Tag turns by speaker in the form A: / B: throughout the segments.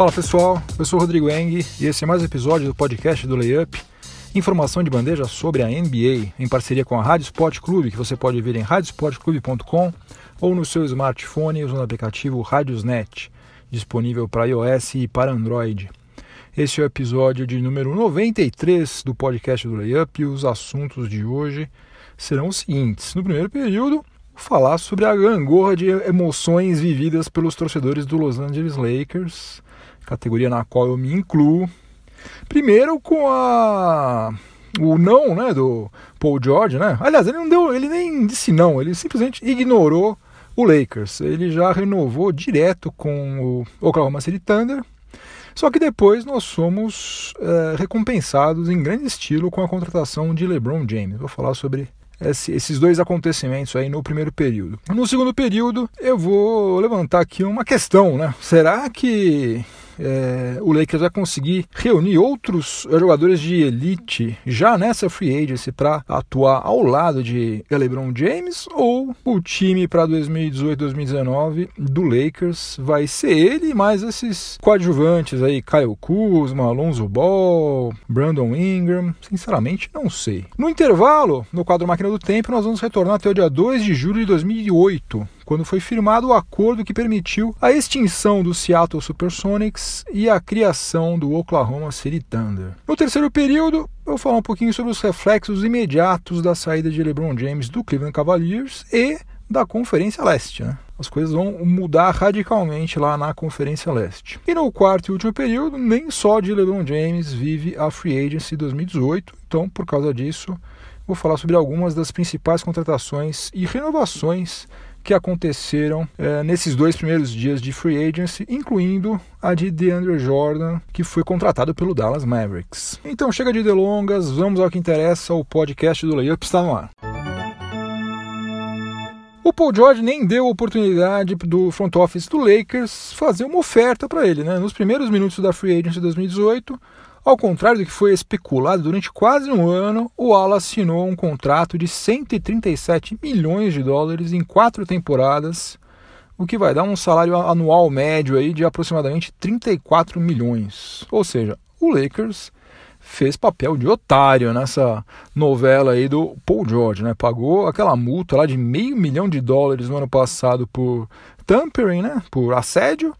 A: Fala pessoal, eu sou Rodrigo Eng e esse é mais um episódio do podcast do Layup. Informação de bandeja sobre a NBA, em parceria com a Rádio Sport Clube, que você pode ver em radiosportclube.com ou no seu smartphone usando o aplicativo Radiosnet, disponível para iOS e para Android. Esse é o episódio de número 93 do podcast do Layup e os assuntos de hoje serão os seguintes. No primeiro período, falar sobre a gangorra de emoções vividas pelos torcedores do Los Angeles Lakers categoria na qual eu me incluo. Primeiro com a o não, né, do Paul George, né? Aliás, ele não deu, ele nem disse não, ele simplesmente ignorou o Lakers. Ele já renovou direto com o Oklahoma City Thunder. Só que depois nós somos é, recompensados em grande estilo com a contratação de LeBron James. Vou falar sobre esse, esses dois acontecimentos aí no primeiro período. No segundo período, eu vou levantar aqui uma questão, né? Será que é, o Lakers vai conseguir reunir outros jogadores de elite já nessa free agency para atuar ao lado de LeBron James ou o time para 2018-2019 do Lakers vai ser ele mais esses coadjuvantes aí, Kyle Kuzma, Alonso Ball, Brandon Ingram, sinceramente não sei. No intervalo, no quadro Máquina do Tempo, nós vamos retornar até o dia 2 de julho de 2008 quando foi firmado o acordo que permitiu a extinção do Seattle Supersonics e a criação do Oklahoma City Thunder. No terceiro período, eu vou falar um pouquinho sobre os reflexos imediatos da saída de LeBron James do Cleveland Cavaliers e da Conferência Leste. Né? As coisas vão mudar radicalmente lá na Conferência Leste. E no quarto e último período, nem só de LeBron James vive a Free Agency 2018, então por causa disso, vou falar sobre algumas das principais contratações e renovações que aconteceram é, nesses dois primeiros dias de free agency, incluindo a de DeAndre Jordan, que foi contratado pelo Dallas Mavericks. Então chega de delongas, vamos ao que interessa, o podcast do Layup está no ar. O Paul George nem deu oportunidade do front office do Lakers fazer uma oferta para ele. Né? Nos primeiros minutos da Free Agency 2018, ao contrário do que foi especulado durante quase um ano, o Ala assinou um contrato de 137 milhões de dólares em quatro temporadas, o que vai dar um salário anual médio aí de aproximadamente 34 milhões. Ou seja, o Lakers fez papel de otário nessa novela aí do Paul George, né? Pagou aquela multa lá de meio milhão de dólares no ano passado por tampering, né? Por assédio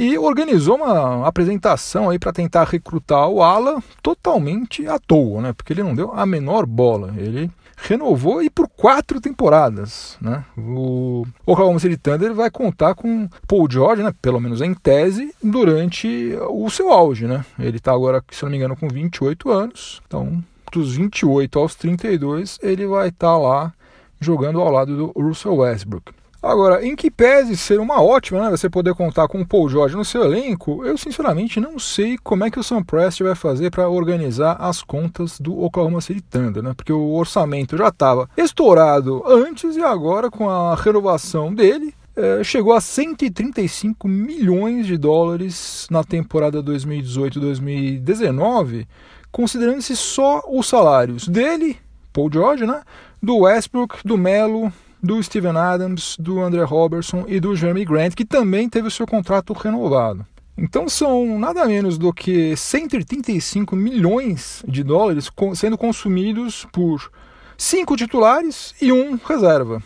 A: e organizou uma apresentação aí para tentar recrutar o Ala totalmente à toa, né? Porque ele não deu a menor bola. Ele renovou e por quatro temporadas, né? O Oklahoma City Thunder vai contar com Paul George, né? Pelo menos em tese, durante o seu auge, né? Ele está agora, se não me engano, com 28 anos. Então, dos 28 aos 32, ele vai estar tá lá jogando ao lado do Russell Westbrook. Agora, em que pese ser uma ótima, né, você poder contar com o Paul George no seu elenco, eu sinceramente não sei como é que o Sam Prest vai fazer para organizar as contas do Oklahoma City Thunder, né? Porque o orçamento já estava estourado antes e agora com a renovação dele, é, chegou a 135 milhões de dólares na temporada 2018-2019, considerando-se só os salários dele, Paul George, né? Do Westbrook, do Melo, do Steven Adams, do André Robertson e do Jeremy Grant, que também teve o seu contrato renovado. Então são nada menos do que 135 milhões de dólares sendo consumidos por cinco titulares e um reserva.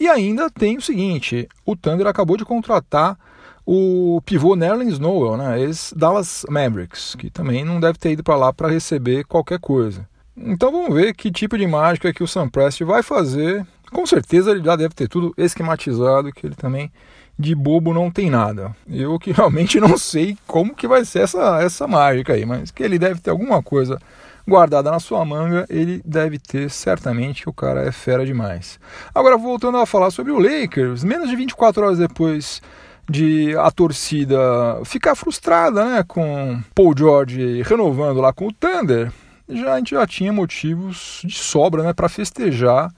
A: E ainda tem o seguinte: o Thunder acabou de contratar o pivô Nerlens Noel, né, ex-Dallas Mavericks, que também não deve ter ido para lá para receber qualquer coisa. Então vamos ver que tipo de mágica que o Sam Prest vai fazer com certeza ele já deve ter tudo esquematizado, que ele também de bobo não tem nada. Eu que realmente não sei como que vai ser essa, essa mágica aí, mas que ele deve ter alguma coisa guardada na sua manga, ele deve ter certamente que o cara é fera demais. Agora voltando a falar sobre o Lakers, menos de 24 horas depois de a torcida ficar frustrada, né, com Paul George renovando lá com o Thunder, já a gente já tinha motivos de sobra, né, para festejar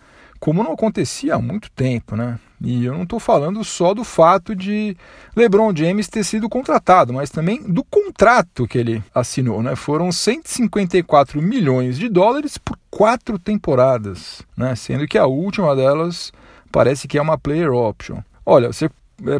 A: como não acontecia há muito tempo, né? E eu não estou falando só do fato de LeBron James ter sido contratado, mas também do contrato que ele assinou, né? Foram 154 milhões de dólares por quatro temporadas, né? Sendo que a última delas parece que é uma player option. Olha, você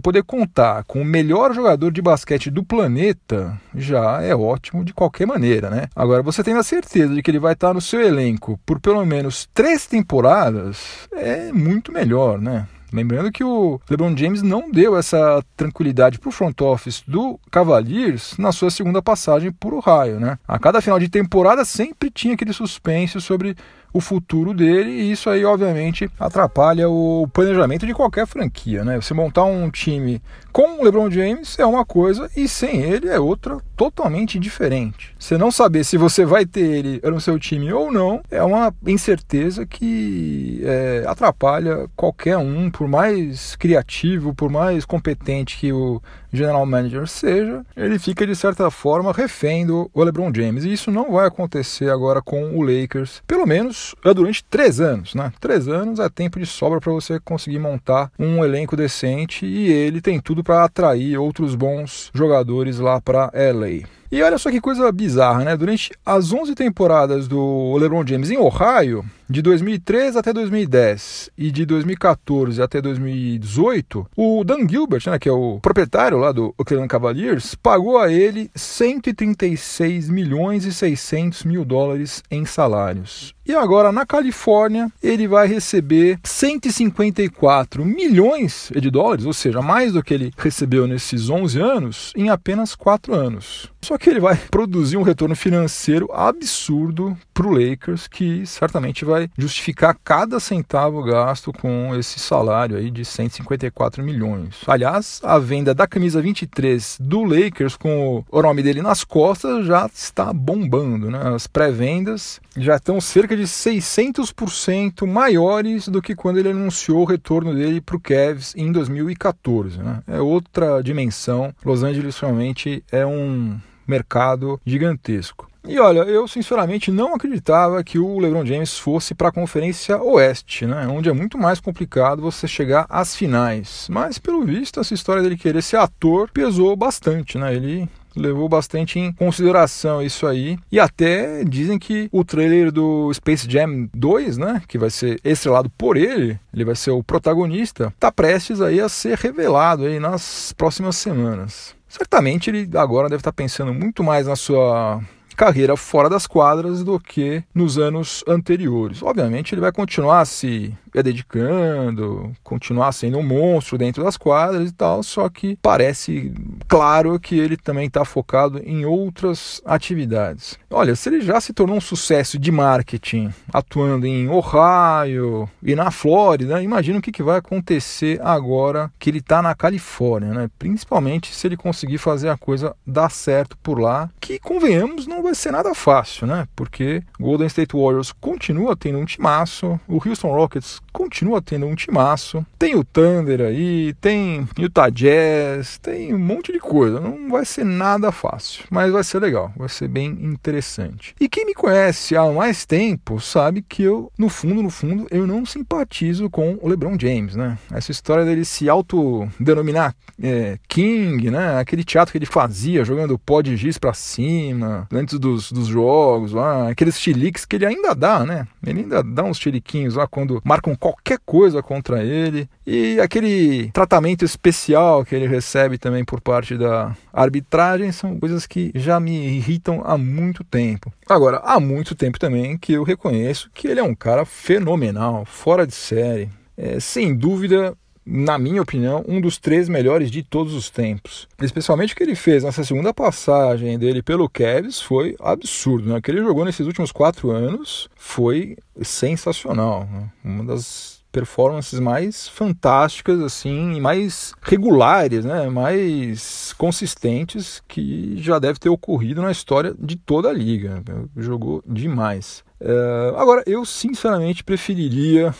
A: poder contar com o melhor jogador de basquete do planeta já é ótimo de qualquer maneira, né? Agora, você tendo a certeza de que ele vai estar no seu elenco por pelo menos três temporadas, é muito melhor, né? Lembrando que o LeBron James não deu essa tranquilidade para o front office do Cavaliers na sua segunda passagem por Ohio, né? A cada final de temporada sempre tinha aquele suspense sobre o futuro dele, e isso aí, obviamente, atrapalha o planejamento de qualquer franquia, né? Você montar um time com o LeBron James é uma coisa e sem ele é outra totalmente diferente. Você não saber se você vai ter ele no seu time ou não é uma incerteza que é, atrapalha qualquer um, por mais criativo, por mais competente que o general manager seja, ele fica de certa forma refém do LeBron James. E isso não vai acontecer agora com o Lakers, pelo menos é durante três anos, né? Três anos é tempo de sobra para você conseguir montar um elenco decente e ele tem tudo para atrair outros bons jogadores lá para LA. Lee. E olha só que coisa bizarra, né? Durante as 11 temporadas do LeBron James em Ohio, de 2003 até 2010 e de 2014 até 2018, o Dan Gilbert, né, que é o proprietário lá do Cleveland Cavaliers, pagou a ele 136 milhões e 600 mil dólares em salários. E agora na Califórnia ele vai receber 154 milhões de dólares, ou seja, mais do que ele recebeu nesses 11 anos, em apenas 4 anos. Só que ele vai produzir um retorno financeiro absurdo para o Lakers, que certamente vai justificar cada centavo gasto com esse salário aí de 154 milhões. Aliás, a venda da camisa 23 do Lakers com o nome dele nas costas já está bombando, né? As pré-vendas já estão cerca de 600% maiores do que quando ele anunciou o retorno dele para o Cavs em 2014. Né? É outra dimensão. Los Angeles realmente é um mercado gigantesco. E olha, eu sinceramente não acreditava que o LeBron James fosse para a Conferência Oeste, né, onde é muito mais complicado você chegar às finais. Mas pelo visto essa história dele querer ser ator pesou bastante, né? Ele levou bastante em consideração isso aí. E até dizem que o trailer do Space Jam 2, né, que vai ser estrelado por ele, ele vai ser o protagonista, tá prestes aí a ser revelado aí nas próximas semanas. Certamente ele agora deve estar pensando muito mais na sua carreira fora das quadras do que nos anos anteriores. Obviamente ele vai continuar se dedicando, continuar sendo um monstro dentro das quadras e tal, só que parece claro que ele também está focado em outras atividades. Olha, se ele já se tornou um sucesso de marketing atuando em Ohio e na Flórida, imagina o que, que vai acontecer agora que ele está na Califórnia, né? principalmente se ele conseguir fazer a coisa dar certo por lá, que convenhamos não vai ser nada fácil, né? porque Golden State Warriors continua tendo um timaço, o Houston Rockets continua tendo um timaço. Tem o Thunder aí, tem Utah Jazz, tem um monte de coisa. Não vai ser nada fácil, mas vai ser legal, vai ser bem interessante. E quem me conhece há mais tempo sabe que eu, no fundo, no fundo, eu não simpatizo com o LeBron James, né? Essa história dele se autodenominar é, King, né? Aquele teatro que ele fazia jogando pó de giz pra cima, antes dos, dos jogos lá, aqueles chiliques que ele ainda dá, né? Ele ainda dá uns chiliquinhos lá quando marcam qualquer coisa contra ele. E aquele tratamento especial que ele recebe também por parte da arbitragem são coisas que já me irritam há muito tempo. Agora, há muito tempo também que eu reconheço que ele é um cara fenomenal, fora de série. É, sem dúvida, na minha opinião, um dos três melhores de todos os tempos. Especialmente o que ele fez nessa segunda passagem dele pelo Cavs foi absurdo. Né? O que ele jogou nesses últimos quatro anos foi sensacional. Né? Uma das performances mais fantásticas assim mais regulares, né, mais consistentes que já deve ter ocorrido na história de toda a liga. Jogou demais. É, agora, eu sinceramente preferiria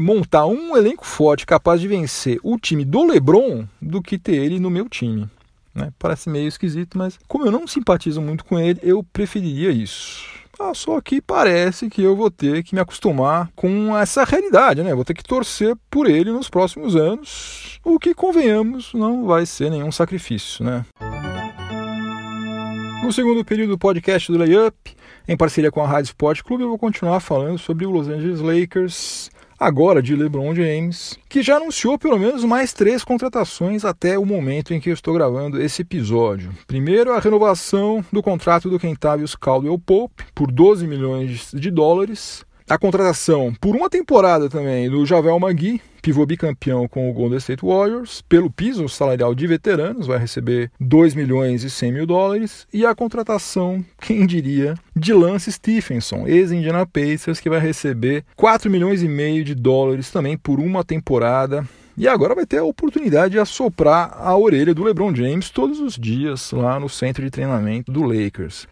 A: montar um elenco forte capaz de vencer o time do LeBron do que ter ele no meu time. Né? Parece meio esquisito, mas como eu não simpatizo muito com ele, eu preferiria isso. Ah, só que parece que eu vou ter que me acostumar com essa realidade, né? Vou ter que torcer por ele nos próximos anos, o que, convenhamos, não vai ser nenhum sacrifício, né? No segundo período do podcast do Layup, em parceria com a Rádio Sport Clube, eu vou continuar falando sobre o Los Angeles Lakers, agora de LeBron James, que já anunciou pelo menos mais três contratações até o momento em que eu estou gravando esse episódio. Primeiro, a renovação do contrato do Kentavious Caldwell Pope por 12 milhões de dólares a contratação por uma temporada também do Javel Magui, pivô bicampeão com o Golden State Warriors, pelo piso salarial de veteranos, vai receber 2 milhões e 100 mil dólares, e a contratação, quem diria, de Lance Stephenson, ex-Indiana Pacers, que vai receber 4 milhões e meio de dólares também por uma temporada e agora vai ter a oportunidade de assoprar a orelha do LeBron James todos os dias lá no centro de treinamento do Lakers.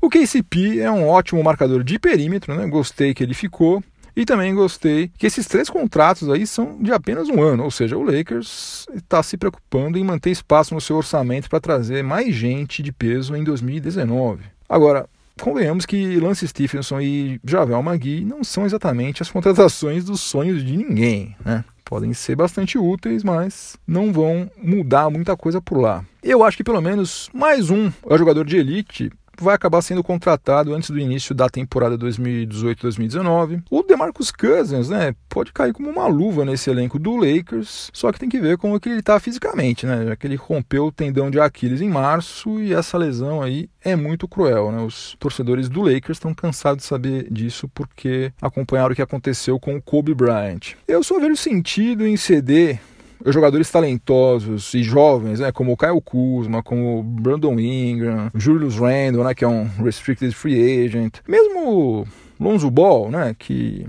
A: O KCP é um ótimo marcador de perímetro, né? Gostei que ele ficou. E também gostei que esses três contratos aí são de apenas um ano, ou seja, o Lakers está se preocupando em manter espaço no seu orçamento para trazer mais gente de peso em 2019. Agora, convenhamos que Lance Stephenson e Javel Magui não são exatamente as contratações dos sonhos de ninguém, né? Podem ser bastante úteis, mas não vão mudar muita coisa por lá. Eu acho que pelo menos mais um jogador de elite vai acabar sendo contratado antes do início da temporada 2018-2019. O DeMarcus Cousins, né, pode cair como uma luva nesse elenco do Lakers, só que tem que ver como que ele está fisicamente, né, já que ele rompeu o tendão de Aquiles em março e essa lesão aí é muito cruel, né? Os torcedores do Lakers estão cansados de saber disso porque acompanharam o que aconteceu com o Kobe Bryant. Eu só vejo sentido em ceder jogadores talentosos e jovens, né, como o Kyle Kuzma, como o Brandon Ingram, Julius Randle, né, que é um restricted free agent, mesmo Lonzo Ball, né, que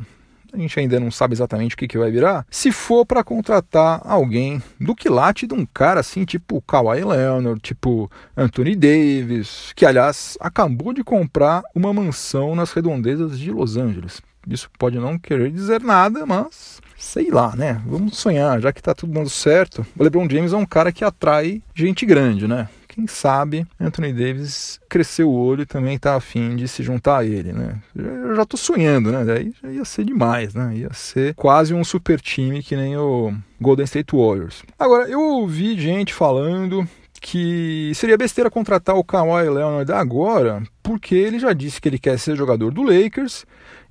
A: a gente ainda não sabe exatamente o que, que vai virar, se for para contratar alguém do quilate de um cara assim, tipo Kawhi Leonard, tipo Anthony Davis, que aliás acabou de comprar uma mansão nas redondezas de Los Angeles. Isso pode não querer dizer nada, mas sei lá, né? Vamos sonhar, já que tá tudo dando certo. O LeBron James é um cara que atrai gente grande, né? Quem sabe Anthony Davis cresceu o olho e também tá afim de se juntar a ele, né? Eu já tô sonhando, né? Daí já ia ser demais, né? Ia ser quase um super time que nem o Golden State Warriors. Agora, eu ouvi gente falando que seria besteira contratar o Kawhi Leonard agora, porque ele já disse que ele quer ser jogador do Lakers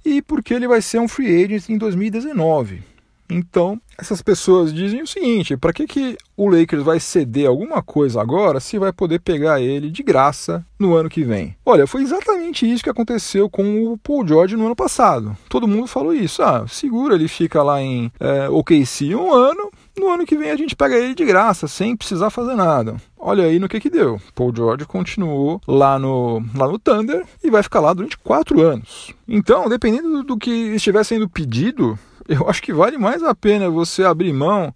A: e porque ele vai ser um free agent em 2019. Então, essas pessoas dizem o seguinte: para que, que o Lakers vai ceder alguma coisa agora se vai poder pegar ele de graça no ano que vem? Olha, foi exatamente isso que aconteceu com o Paul George no ano passado. Todo mundo falou isso. Ah, segura, ele fica lá em é, OKC um ano, no ano que vem a gente pega ele de graça, sem precisar fazer nada. Olha aí no que que deu. Paul George continuou lá no, lá no Thunder e vai ficar lá durante quatro anos. Então, dependendo do que estiver sendo pedido, eu acho que vale mais a pena você abrir mão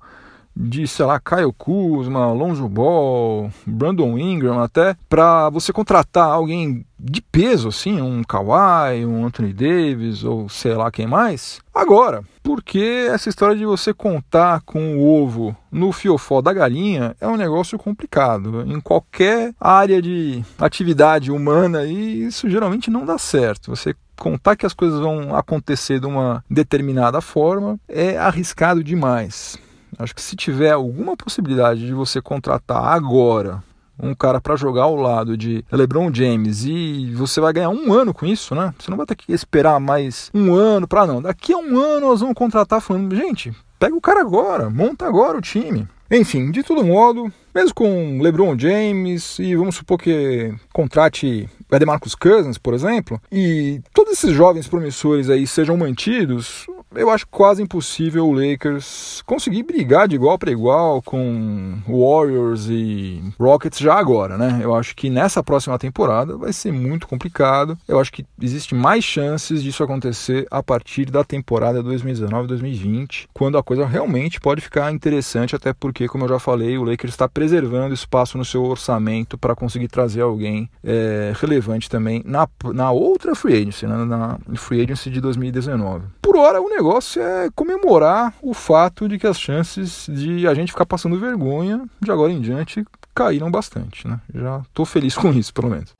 A: de, sei lá, Kyle Kuzma, Lonzo Ball, Brandon Ingram até, para você contratar alguém de peso, assim, um Kawhi, um Anthony Davis ou sei lá quem mais, agora. Porque essa história de você contar com o ovo no fiofó da galinha é um negócio complicado. Em qualquer área de atividade humana, e isso geralmente não dá certo. Você contar que as coisas vão acontecer de uma determinada forma é arriscado demais. Acho que se tiver alguma possibilidade de você contratar agora um cara para jogar ao lado de LeBron James e você vai ganhar um ano com isso, né? Você não vai ter que esperar mais um ano para não. Daqui a um ano nós vamos contratar falando, gente, pega o cara agora, monta agora o time. Enfim, de todo modo, mesmo com LeBron James e vamos supor que contrate o Demarcus Cousins, por exemplo, e todos esses jovens promissores aí sejam mantidos, eu acho quase impossível o Lakers conseguir brigar de igual para igual com Warriors e Rockets já agora, né? Eu acho que nessa próxima temporada vai ser muito complicado. Eu acho que existe mais chances disso acontecer a partir da temporada 2019-2020, quando a coisa realmente pode ficar interessante, até porque, como eu já falei, o Lakers está preservando espaço no seu orçamento para conseguir trazer alguém é, relevante também na, na outra free agency, né? na free agency de 2019. Por hora, o negócio é comemorar o fato de que as chances de a gente ficar passando vergonha de agora em diante caíram bastante, né? Já estou feliz com isso, pelo menos.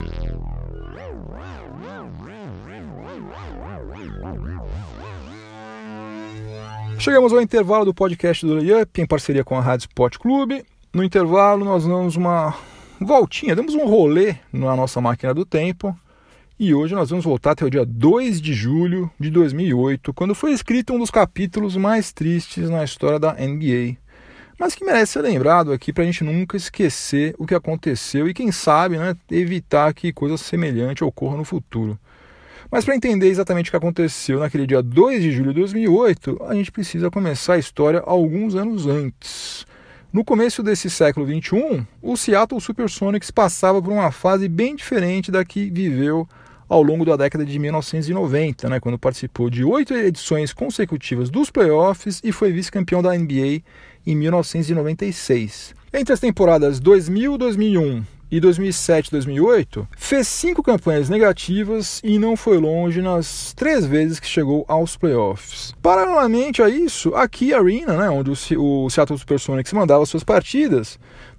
A: Chegamos ao intervalo do podcast do Layup em parceria com a Rádio Sport Clube. No intervalo, nós damos uma voltinha, damos um rolê na nossa máquina do tempo E hoje nós vamos voltar até o dia 2 de julho de 2008, quando foi escrito um dos capítulos mais tristes na história da NBA. Mas que merece ser lembrado aqui para a gente nunca esquecer o que aconteceu e, quem sabe, né, evitar que coisa semelhante ocorra no futuro. Mas para entender exatamente o que aconteceu naquele dia 2 de julho de 2008, a gente precisa começar a história alguns anos antes. No começo desse século XXI, o Seattle Supersonics passava por uma fase bem diferente da que viveu ao longo da década de 1990, né, quando participou de oito edições consecutivas dos playoffs e foi vice-campeão da NBA em 1996. Entre as temporadas 2000, 2001 e 2007-2008, fez cinco campanhas negativas e não foi longe nas três vezes que chegou aos playoffs. Paralelamente a isso, a Key Arena, né, onde o Seattle Supersonics mandava suas partidas,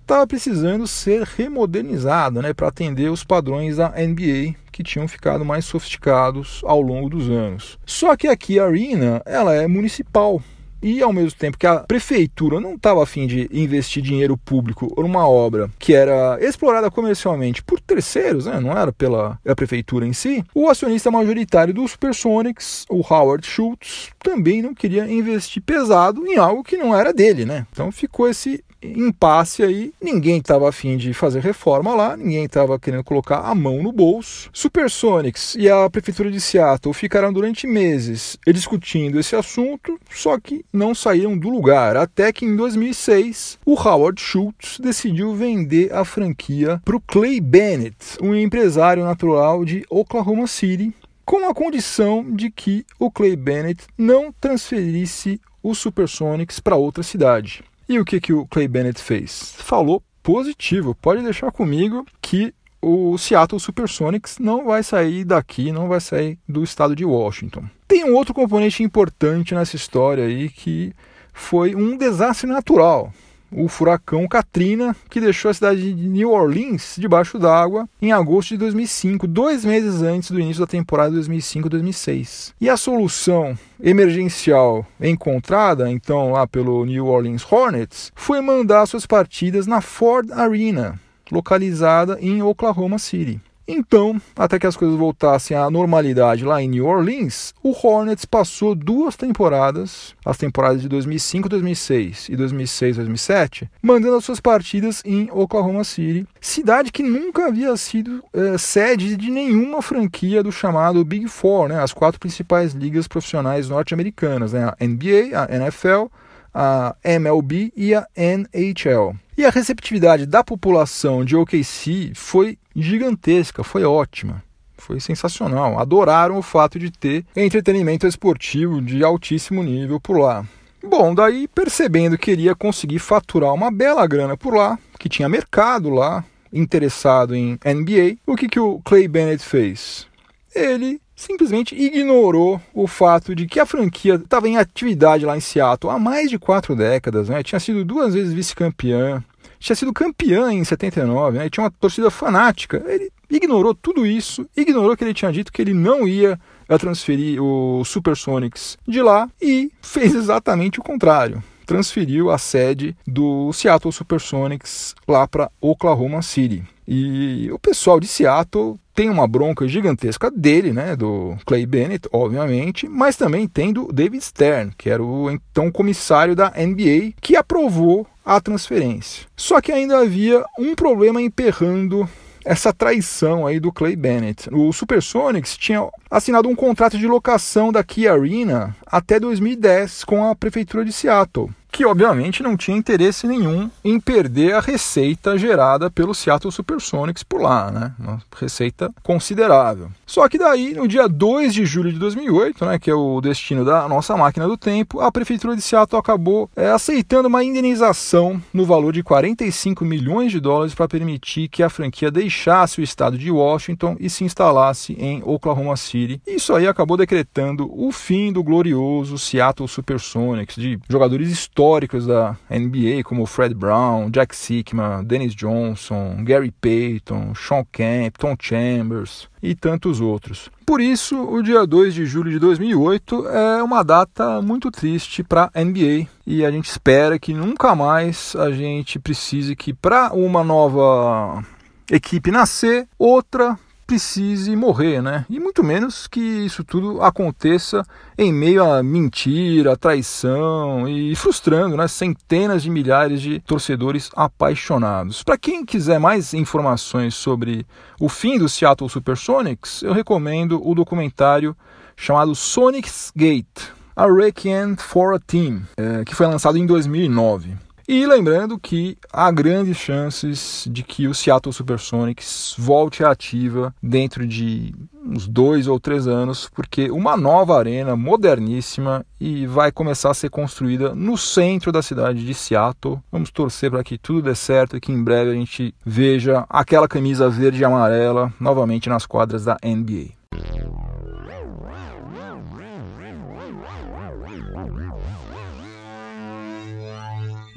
A: estava precisando ser remodernizada né, para atender os padrões da NBA que tinham ficado mais sofisticados ao longo dos anos. Só que aqui a Arena ela é municipal, e ao mesmo tempo que a prefeitura não estava afim de investir dinheiro público numa obra que era explorada comercialmente por terceiros, né, não era pela prefeitura em si, o acionista majoritário do Supersonics, o Howard Schultz, também não queria investir pesado em algo que não era dele, né? Então ficou esse impasse aí, ninguém estava afim de fazer reforma lá, ninguém estava querendo colocar a mão no bolso. Supersonics e a prefeitura de Seattle ficaram durante meses discutindo esse assunto, só que não saíram do lugar, até que em 2006 o Howard Schultz decidiu vender a franquia para o Clay Bennett, um empresário natural de Oklahoma City, com a condição de que o Clay Bennett não transferisse os Supersonics para outra cidade. E o que, que o Clay Bennett fez? Falou positivo, pode deixar comigo que o Seattle Supersonics não vai sair daqui, não vai sair do estado de Washington. Tem um outro componente importante nessa história aí que foi um desastre natural o furacão Katrina, que deixou a cidade de New Orleans debaixo d'água em agosto de 2005, dois meses antes do início da temporada 2005-2006. E a solução emergencial encontrada, então, lá pelo New Orleans Hornets, foi mandar suas partidas na Ford Arena, localizada em Oklahoma City. Então, até que as coisas voltassem à normalidade lá em New Orleans, o Hornets passou duas temporadas, as temporadas de 2005, 2006 e 2006, 2007, mandando as suas partidas em Oklahoma City, cidade que nunca havia sido é, sede de nenhuma franquia do chamado Big Four, né, as quatro principais ligas profissionais norte-americanas, né, a NBA, a NFL, a MLB e a NHL. E a receptividade da população de OKC foi gigantesca, foi ótima. Foi sensacional. Adoraram o fato de ter entretenimento esportivo de altíssimo nível por lá. Bom, daí percebendo que queria conseguir faturar uma bela grana por lá, que tinha mercado lá, interessado em NBA, o que, que o Clay Bennett fez? Ele simplesmente ignorou o fato de que a franquia estava em atividade lá em Seattle há mais de quatro décadas, né? tinha sido duas vezes vice-campeã, tinha sido campeã em 79, né? tinha uma torcida fanática. Ele ignorou tudo isso, ignorou que ele tinha dito que ele não ia transferir o Supersonics de lá e fez exatamente o contrário. Transferiu a sede do Seattle Supersonics lá para Oklahoma City. E o pessoal de Seattle tem uma bronca gigantesca dele, né, do Clay Bennett, obviamente, mas também tem do David Stern, que era o então comissário da NBA, que aprovou a transferência. Só que ainda havia um problema emperrando essa traição aí do Clay Bennett. O Supersonics tinha assinado um contrato de locação da Key Arena até 2010 com a prefeitura de Seattle que obviamente não tinha interesse nenhum em perder a receita gerada pelo Seattle Supersonics por lá, né? Uma receita considerável. Só que daí, no dia 2 de julho de 2008, né, que é o destino da nossa máquina do tempo, a prefeitura de Seattle acabou é, aceitando uma indenização no valor de 45 milhões de dólares para permitir que a franquia deixasse o estado de Washington e se instalasse em Oklahoma City. Isso aí acabou decretando o fim do glorioso Seattle Supersonics, de jogadores históricos históricos da NBA, como Fred Brown, Jack Sickman, Dennis Johnson, Gary Payton, Sean Kemp, Tom Chambers e tantos outros. Por isso, o dia 2 de julho de 2008 é uma data muito triste para a NBA e a gente espera que nunca mais a gente precise que para uma nova equipe nascer, outra precise morrer, né? E muito menos que isso tudo aconteça em meio a mentira, traição e frustrando, né? Centenas de milhares de torcedores apaixonados. Para quem quiser mais informações sobre o fim do Seattle Supersonics, eu recomendo o documentário chamado Sonic's Gate, A Requiem for a Team, é, que foi lançado em 2009. E lembrando que há grandes chances de que o Seattle Supersonics volte ativa dentro de uns dois ou três anos, porque uma nova arena moderníssima e vai começar a ser construída no centro da cidade de Seattle. Vamos torcer para que tudo dê certo e que em breve a gente veja aquela camisa verde e amarela novamente nas quadras da NBA.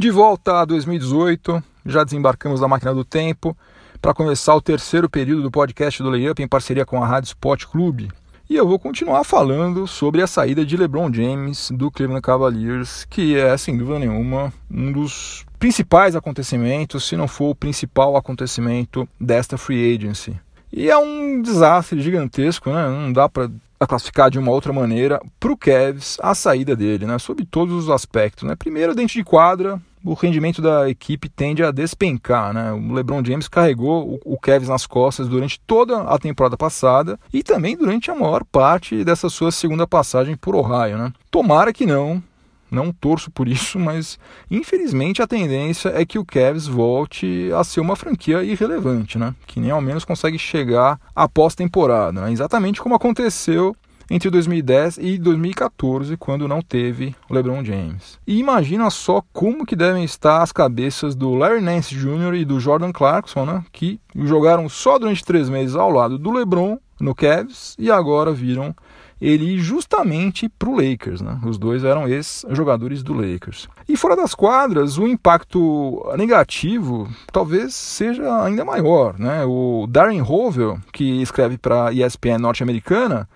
A: De volta a 2018, já desembarcamos da máquina do tempo para começar o terceiro período do podcast do Layup em parceria com a Rádio Sport Clube. E eu vou continuar falando sobre a saída de LeBron James do Cleveland Cavaliers, que é, sem dúvida nenhuma, um dos principais acontecimentos, se não for o principal acontecimento desta free agency. E é um desastre gigantesco, né? Não dá para classificar de uma outra maneira para o Cavs a saída dele, né? Sob todos os aspectos, né? Primeiro, dentro de quadra, o rendimento da equipe tende a despencar. Né? O LeBron James carregou o, Kevin nas costas durante toda a temporada passada e também durante a maior parte dessa sua segunda passagem por Ohio. Né? Tomara que não, não torço por isso, mas infelizmente a tendência é que o Cavs volte a ser uma franquia irrelevante, né? Que nem ao menos consegue chegar à pós-temporada, né? exatamente como aconteceu entre 2010 e 2014, quando não teve LeBron James. E imagina só como que devem estar as cabeças do Larry Nance Jr. e do Jordan Clarkson, né, que jogaram só durante três meses ao lado do LeBron no Cavs e agora viram ele justamente para o Lakers. Né? Os dois eram ex-jogadores do Lakers. E fora das quadras, o impacto negativo talvez seja ainda maior. Né? O Darren Rovell, que escreve para a ESPN norte-americana,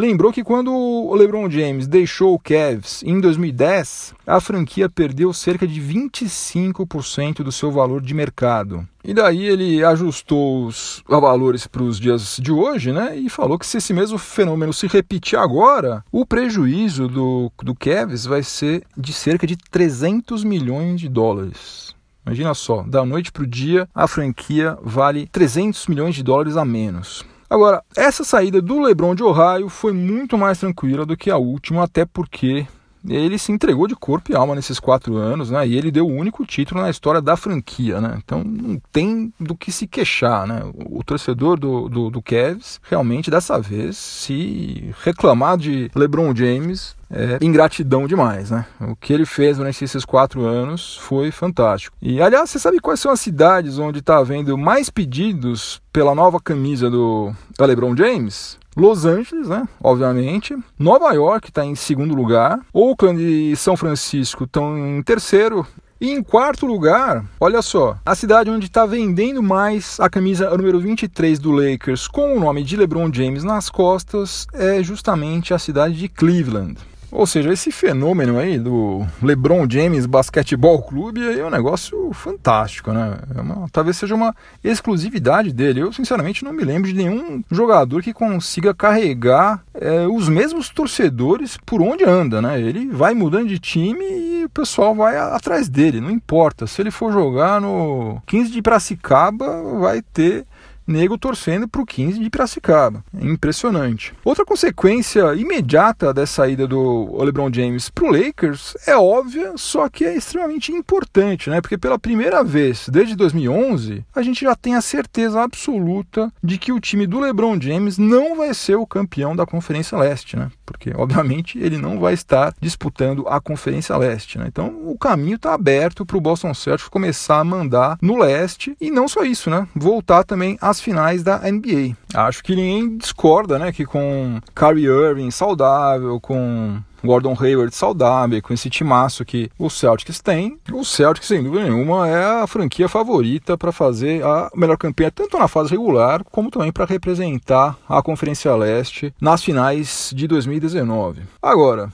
A: lembrou que quando o LeBron James deixou o Cavs em 2010, a franquia perdeu cerca de 25% do seu valor de mercado. E daí ele ajustou os valores para os dias de hoje, né? E falou que se esse mesmo fenômeno se repetir agora, o prejuízo do, do Cavs vai ser de cerca de 300 milhões de dólares. Imagina só, da noite para o dia, a franquia vale 300 milhões de dólares a menos. Agora, essa saída do LeBron de Ohio foi muito mais tranquila do que a última, até porque ele se entregou de corpo e alma nesses quatro anos, né? E ele deu o único título na história da franquia, né? Então não tem do que se queixar, né? O torcedor do, do, do Cavs realmente dessa vez se reclamar de LeBron James é ingratidão demais, né? O que ele fez durante esses quatro anos foi fantástico. E aliás, você sabe quais são as cidades onde está havendo mais pedidos pela nova camisa do LeBron James? Los Angeles, né? Obviamente. Nova York está em segundo lugar. Oakland e São Francisco estão em terceiro. E em quarto lugar, olha só, a cidade onde está vendendo mais a camisa número 23 do Lakers com o nome de LeBron James nas costas é justamente a cidade de Cleveland. Ou seja, esse fenômeno aí do LeBron James Basquetebol Clube é um negócio fantástico, né? É uma, talvez seja uma exclusividade dele. Eu, sinceramente, não me lembro de nenhum jogador que consiga carregar é, os mesmos torcedores por onde anda, né? Ele vai mudando de time e o pessoal vai atrás dele, não importa. Se ele for jogar no 15 de Piracicaba, vai ter nego torcendo para o 15 de Piracicaba. É impressionante. Outra consequência imediata dessa saída do LeBron James para o Lakers é óbvia, só que é extremamente importante, né? Porque pela primeira vez desde 2011 a gente já tem a certeza absoluta de que o time do LeBron James não vai ser o campeão da Conferência Leste, né? Porque obviamente ele não vai estar disputando a Conferência Leste, né? Então o caminho está aberto para o Boston Celtics começar a mandar no leste e não só isso, né? Voltar também às finais da NBA. Acho que ninguém discorda, né, que com Kyrie Irving saudável, com Gordon Hayward saudável, com esse timaço que o Celtics tem, o Celtics, sem dúvida nenhuma, é a franquia favorita para fazer a melhor campanha, tanto na fase regular, como também para representar a Conferência Leste nas finais de 2019. Agora,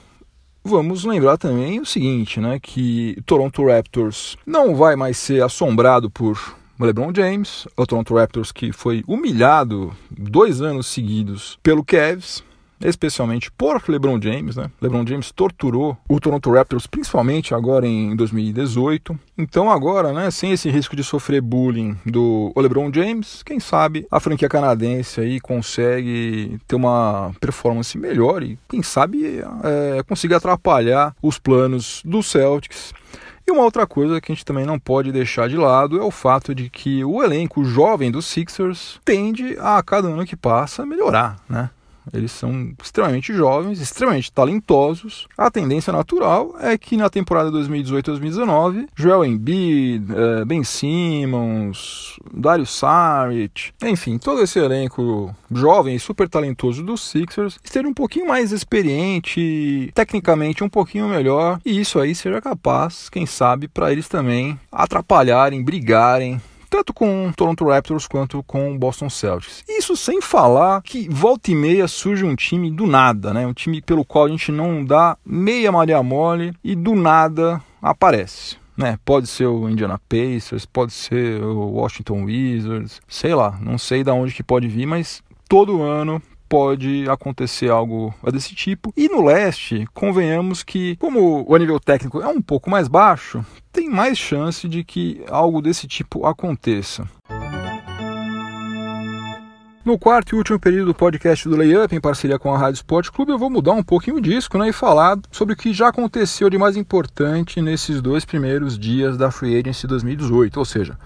A: Vamos lembrar também o seguinte, né, que Toronto Raptors não vai mais ser assombrado por LeBron James, o Toronto Raptors que foi humilhado dois anos seguidos pelo Cavs, especialmente por LeBron James, né? LeBron James torturou o Toronto Raptors, principalmente agora em 2018. Então agora, né, sem esse risco de sofrer bullying do LeBron James, quem sabe a franquia canadense aí consegue ter uma performance melhor e quem sabe é, consiga atrapalhar os planos do Celtics. E uma outra coisa que a gente também não pode deixar de lado é o fato de que o elenco jovem dos Sixers tende a cada ano que passa melhorar, né? Eles são extremamente jovens, extremamente talentosos. A tendência natural é que na temporada 2018-2019, Joel Embiid, eh, Ben Simmons, Dario Saric, enfim, todo esse elenco jovem e super talentoso dos Sixers esteja um pouquinho mais experiente, tecnicamente um pouquinho melhor, e isso aí seja capaz, quem sabe, para eles também atrapalharem, brigarem tanto com o Toronto Raptors quanto com o Boston Celtics. Isso sem falar que volta e meia surge um time do nada, né? Um time pelo qual a gente não dá meia maria mole e do nada aparece. Né, pode ser o Indiana Pacers, pode ser o Washington Wizards, sei lá, não sei de onde que pode vir, mas todo ano pode acontecer algo desse tipo. E no leste, convenhamos que, como o nível técnico é um pouco mais baixo, tem mais chance de que algo desse tipo aconteça. No quarto e último período do podcast do Layup, em parceria com a Rádio Sport Clube, eu vou mudar um pouquinho o disco né, e falar sobre o que já aconteceu de mais importante nesses dois primeiros dias da Free Agency 2018, ou seja,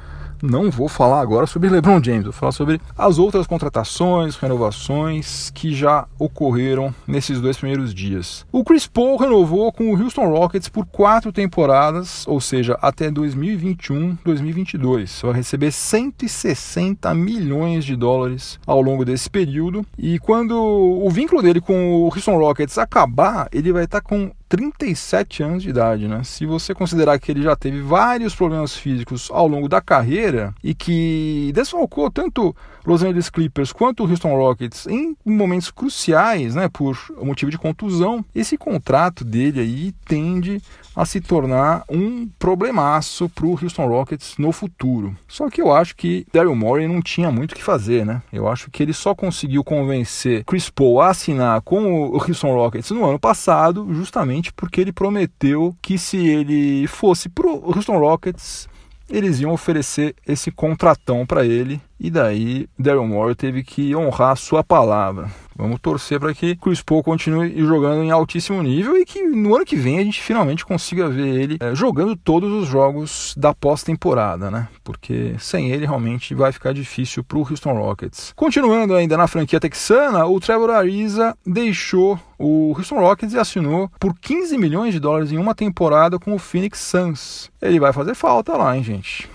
A: não vou falar agora sobre LeBron James, vou falar sobre as outras contratações, renovações que já ocorreram nesses dois primeiros dias. O Chris Paul renovou com o Houston Rockets por quatro temporadas, ou seja, até 2021-2022. Vai receber 160 milhões de dólares ao longo desse período. E quando o vínculo dele com o Houston Rockets acabar, ele vai estar com 37 anos de idade, né? Se você considerar que ele já teve vários problemas físicos ao longo da carreira e que desfalcou tanto Los Angeles Clippers quanto o Houston Rockets em momentos cruciais, né, por motivo de contusão, esse contrato dele aí tende a se tornar um problemaço para Houston Rockets no futuro. Só que eu acho que Daryl Morey não tinha muito o que fazer, né? Eu acho que ele só conseguiu convencer Chris Paul a assinar com o Houston Rockets no ano passado, justamente porque ele prometeu que se ele fosse para o Houston Rockets eles iam oferecer esse contratão para ele e daí Daryl Morey teve que honrar sua palavra. Vamos torcer para que Chris Paul continue jogando em altíssimo nível e que no ano que vem a gente finalmente consiga ver ele é, jogando todos os jogos da pós-temporada, né? Porque sem ele realmente vai ficar difícil para o Houston Rockets. Continuando ainda na franquia texana, o Trevor Ariza deixou o Houston Rockets e assinou por 15 milhões de dólares em uma temporada com o Phoenix Suns. Ele vai fazer falta lá, hein, gente?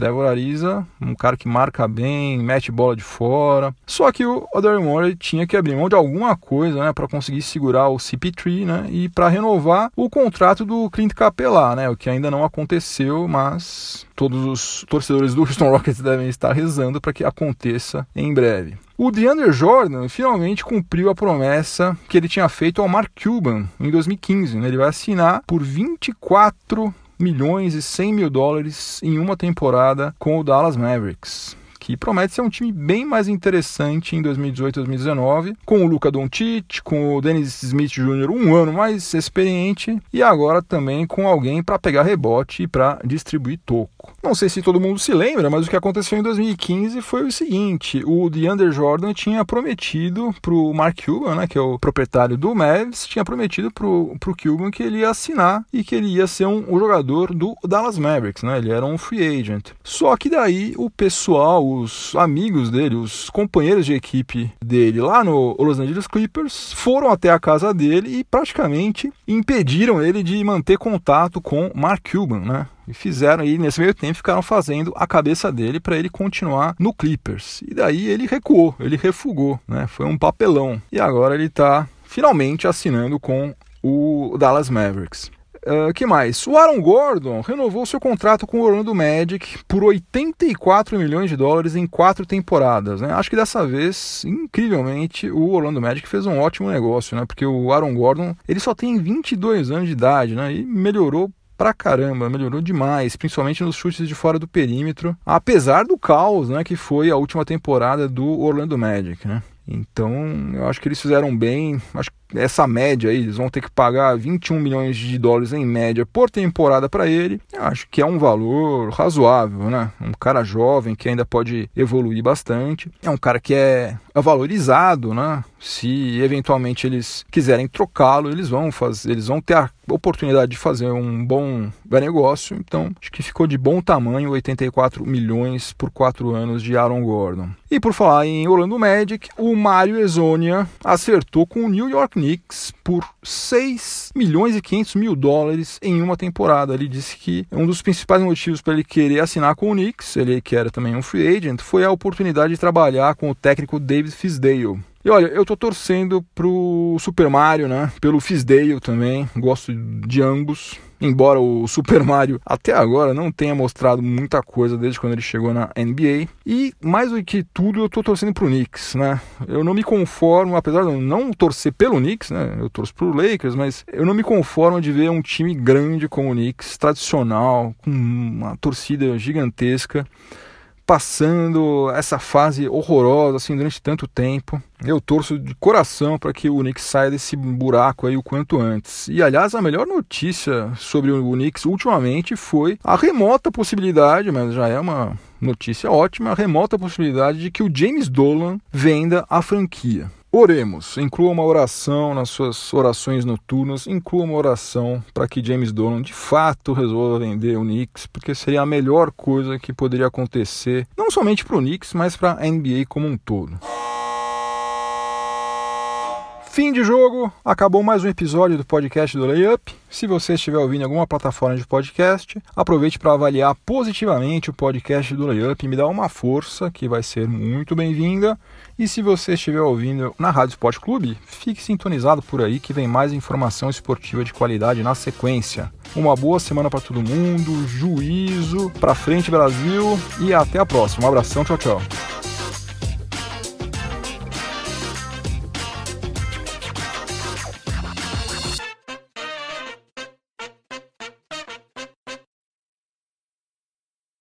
A: Trevor Ariza, um cara que marca bem, mete bola de fora. Só que o Daryl Morey tinha que abrir mão de alguma coisa, né, para conseguir segurar o CP3, né, e para renovar o contrato do Clint Capela, né, o que ainda não aconteceu, mas todos os torcedores do Houston Rockets devem estar rezando para que aconteça em breve. O DeAndre Jordan finalmente cumpriu a promessa que ele tinha feito ao Mark Cuban em 2015. Né? Ele vai assinar por 24 milhões e 100 mil dólares em uma temporada com o Dallas Mavericks que promete ser um time bem mais interessante em 2018 e 2019, com o Luca Doncic, com o Dennis Smith Jr. um ano mais experiente e agora também com alguém para pegar rebote e para distribuir toco. Não sei se todo mundo se lembra, mas o que aconteceu em 2015 foi o seguinte: o DeAndre Jordan tinha prometido para o Mark Cuban, né, que é o proprietário do Mavs, tinha prometido para o Cuban que ele ia assinar e que ele ia ser um, um jogador do Dallas Mavericks, né? Ele era um free agent. Só que daí o pessoal, os amigos dele, os companheiros de equipe dele lá no Los Angeles Clippers foram até a casa dele e praticamente impediram ele de manter contato com Mark Cuban, né? E fizeram aí, nesse meio tempo, ficaram fazendo a cabeça dele para ele continuar no Clippers. E daí ele recuou, ele refugou, né? Foi um papelão. E agora ele está finalmente assinando com o Dallas Mavericks. Uh, que mais? O Aaron Gordon renovou seu contrato com o Orlando Magic por 84 milhões de dólares em quatro temporadas. Né? Acho que dessa vez, incrivelmente, o Orlando Magic fez um ótimo negócio, né? porque o Aaron Gordon ele só tem 22 anos de idade né? e melhorou pra caramba, melhorou demais, principalmente nos chutes de fora do perímetro, apesar do caos, né, que foi a última temporada do Orlando Magic, né? Então, eu acho que eles fizeram bem. Acho que essa média aí, eles vão ter que pagar 21 milhões de dólares em média por temporada para ele. Eu acho que é um valor razoável, né? Um cara jovem que ainda pode evoluir bastante. É um cara que é valorizado, né? Se eventualmente eles quiserem trocá-lo, eles vão fazer, eles vão ter a oportunidade de fazer um bom negócio. Então, acho que ficou de bom tamanho 84 milhões por quatro anos de Aaron Gordon. E por falar em Orlando Magic, o Mário Ezonia acertou com o New York Knicks por 6 milhões e 500 mil dólares em uma temporada. Ele disse que um dos principais motivos para ele querer assinar com o Knicks, ele que era também um free agent, foi a oportunidade de trabalhar com o técnico David Fisdale. E olha, eu tô torcendo pro Super Mario, né? Pelo Fisdale também, gosto de ambos. Embora o Super Mario até agora não tenha mostrado muita coisa desde quando ele chegou na NBA. E mais do que tudo, eu tô torcendo pro Knicks, né? Eu não me conformo, apesar de eu não torcer pelo Knicks, né? Eu torço pro Lakers, mas eu não me conformo de ver um time grande como o Knicks, tradicional, com uma torcida gigantesca passando essa fase horrorosa assim durante tanto tempo. Eu torço de coração para que o Knicks saia desse buraco aí o quanto antes. E aliás, a melhor notícia sobre o Knicks ultimamente foi a remota possibilidade, mas já é uma notícia ótima, a remota possibilidade de que o James Dolan venda a franquia. Oremos, inclua uma oração nas suas orações noturnas, inclua uma oração para que James Dolan de fato resolva vender o Knicks, porque seria a melhor coisa que poderia acontecer, não somente para o Knicks, mas para a NBA como um todo. Fim de jogo, acabou mais um episódio do podcast do Layup. Se você estiver ouvindo alguma plataforma de podcast, aproveite para avaliar positivamente o podcast do Layup e me dar uma força, que vai ser muito bem-vinda. E se você estiver ouvindo na Rádio Sport Clube, fique sintonizado por aí que vem mais informação esportiva de qualidade na sequência. Uma boa semana para todo mundo, juízo, para frente Brasil e até a próxima. Um abração, tchau, tchau.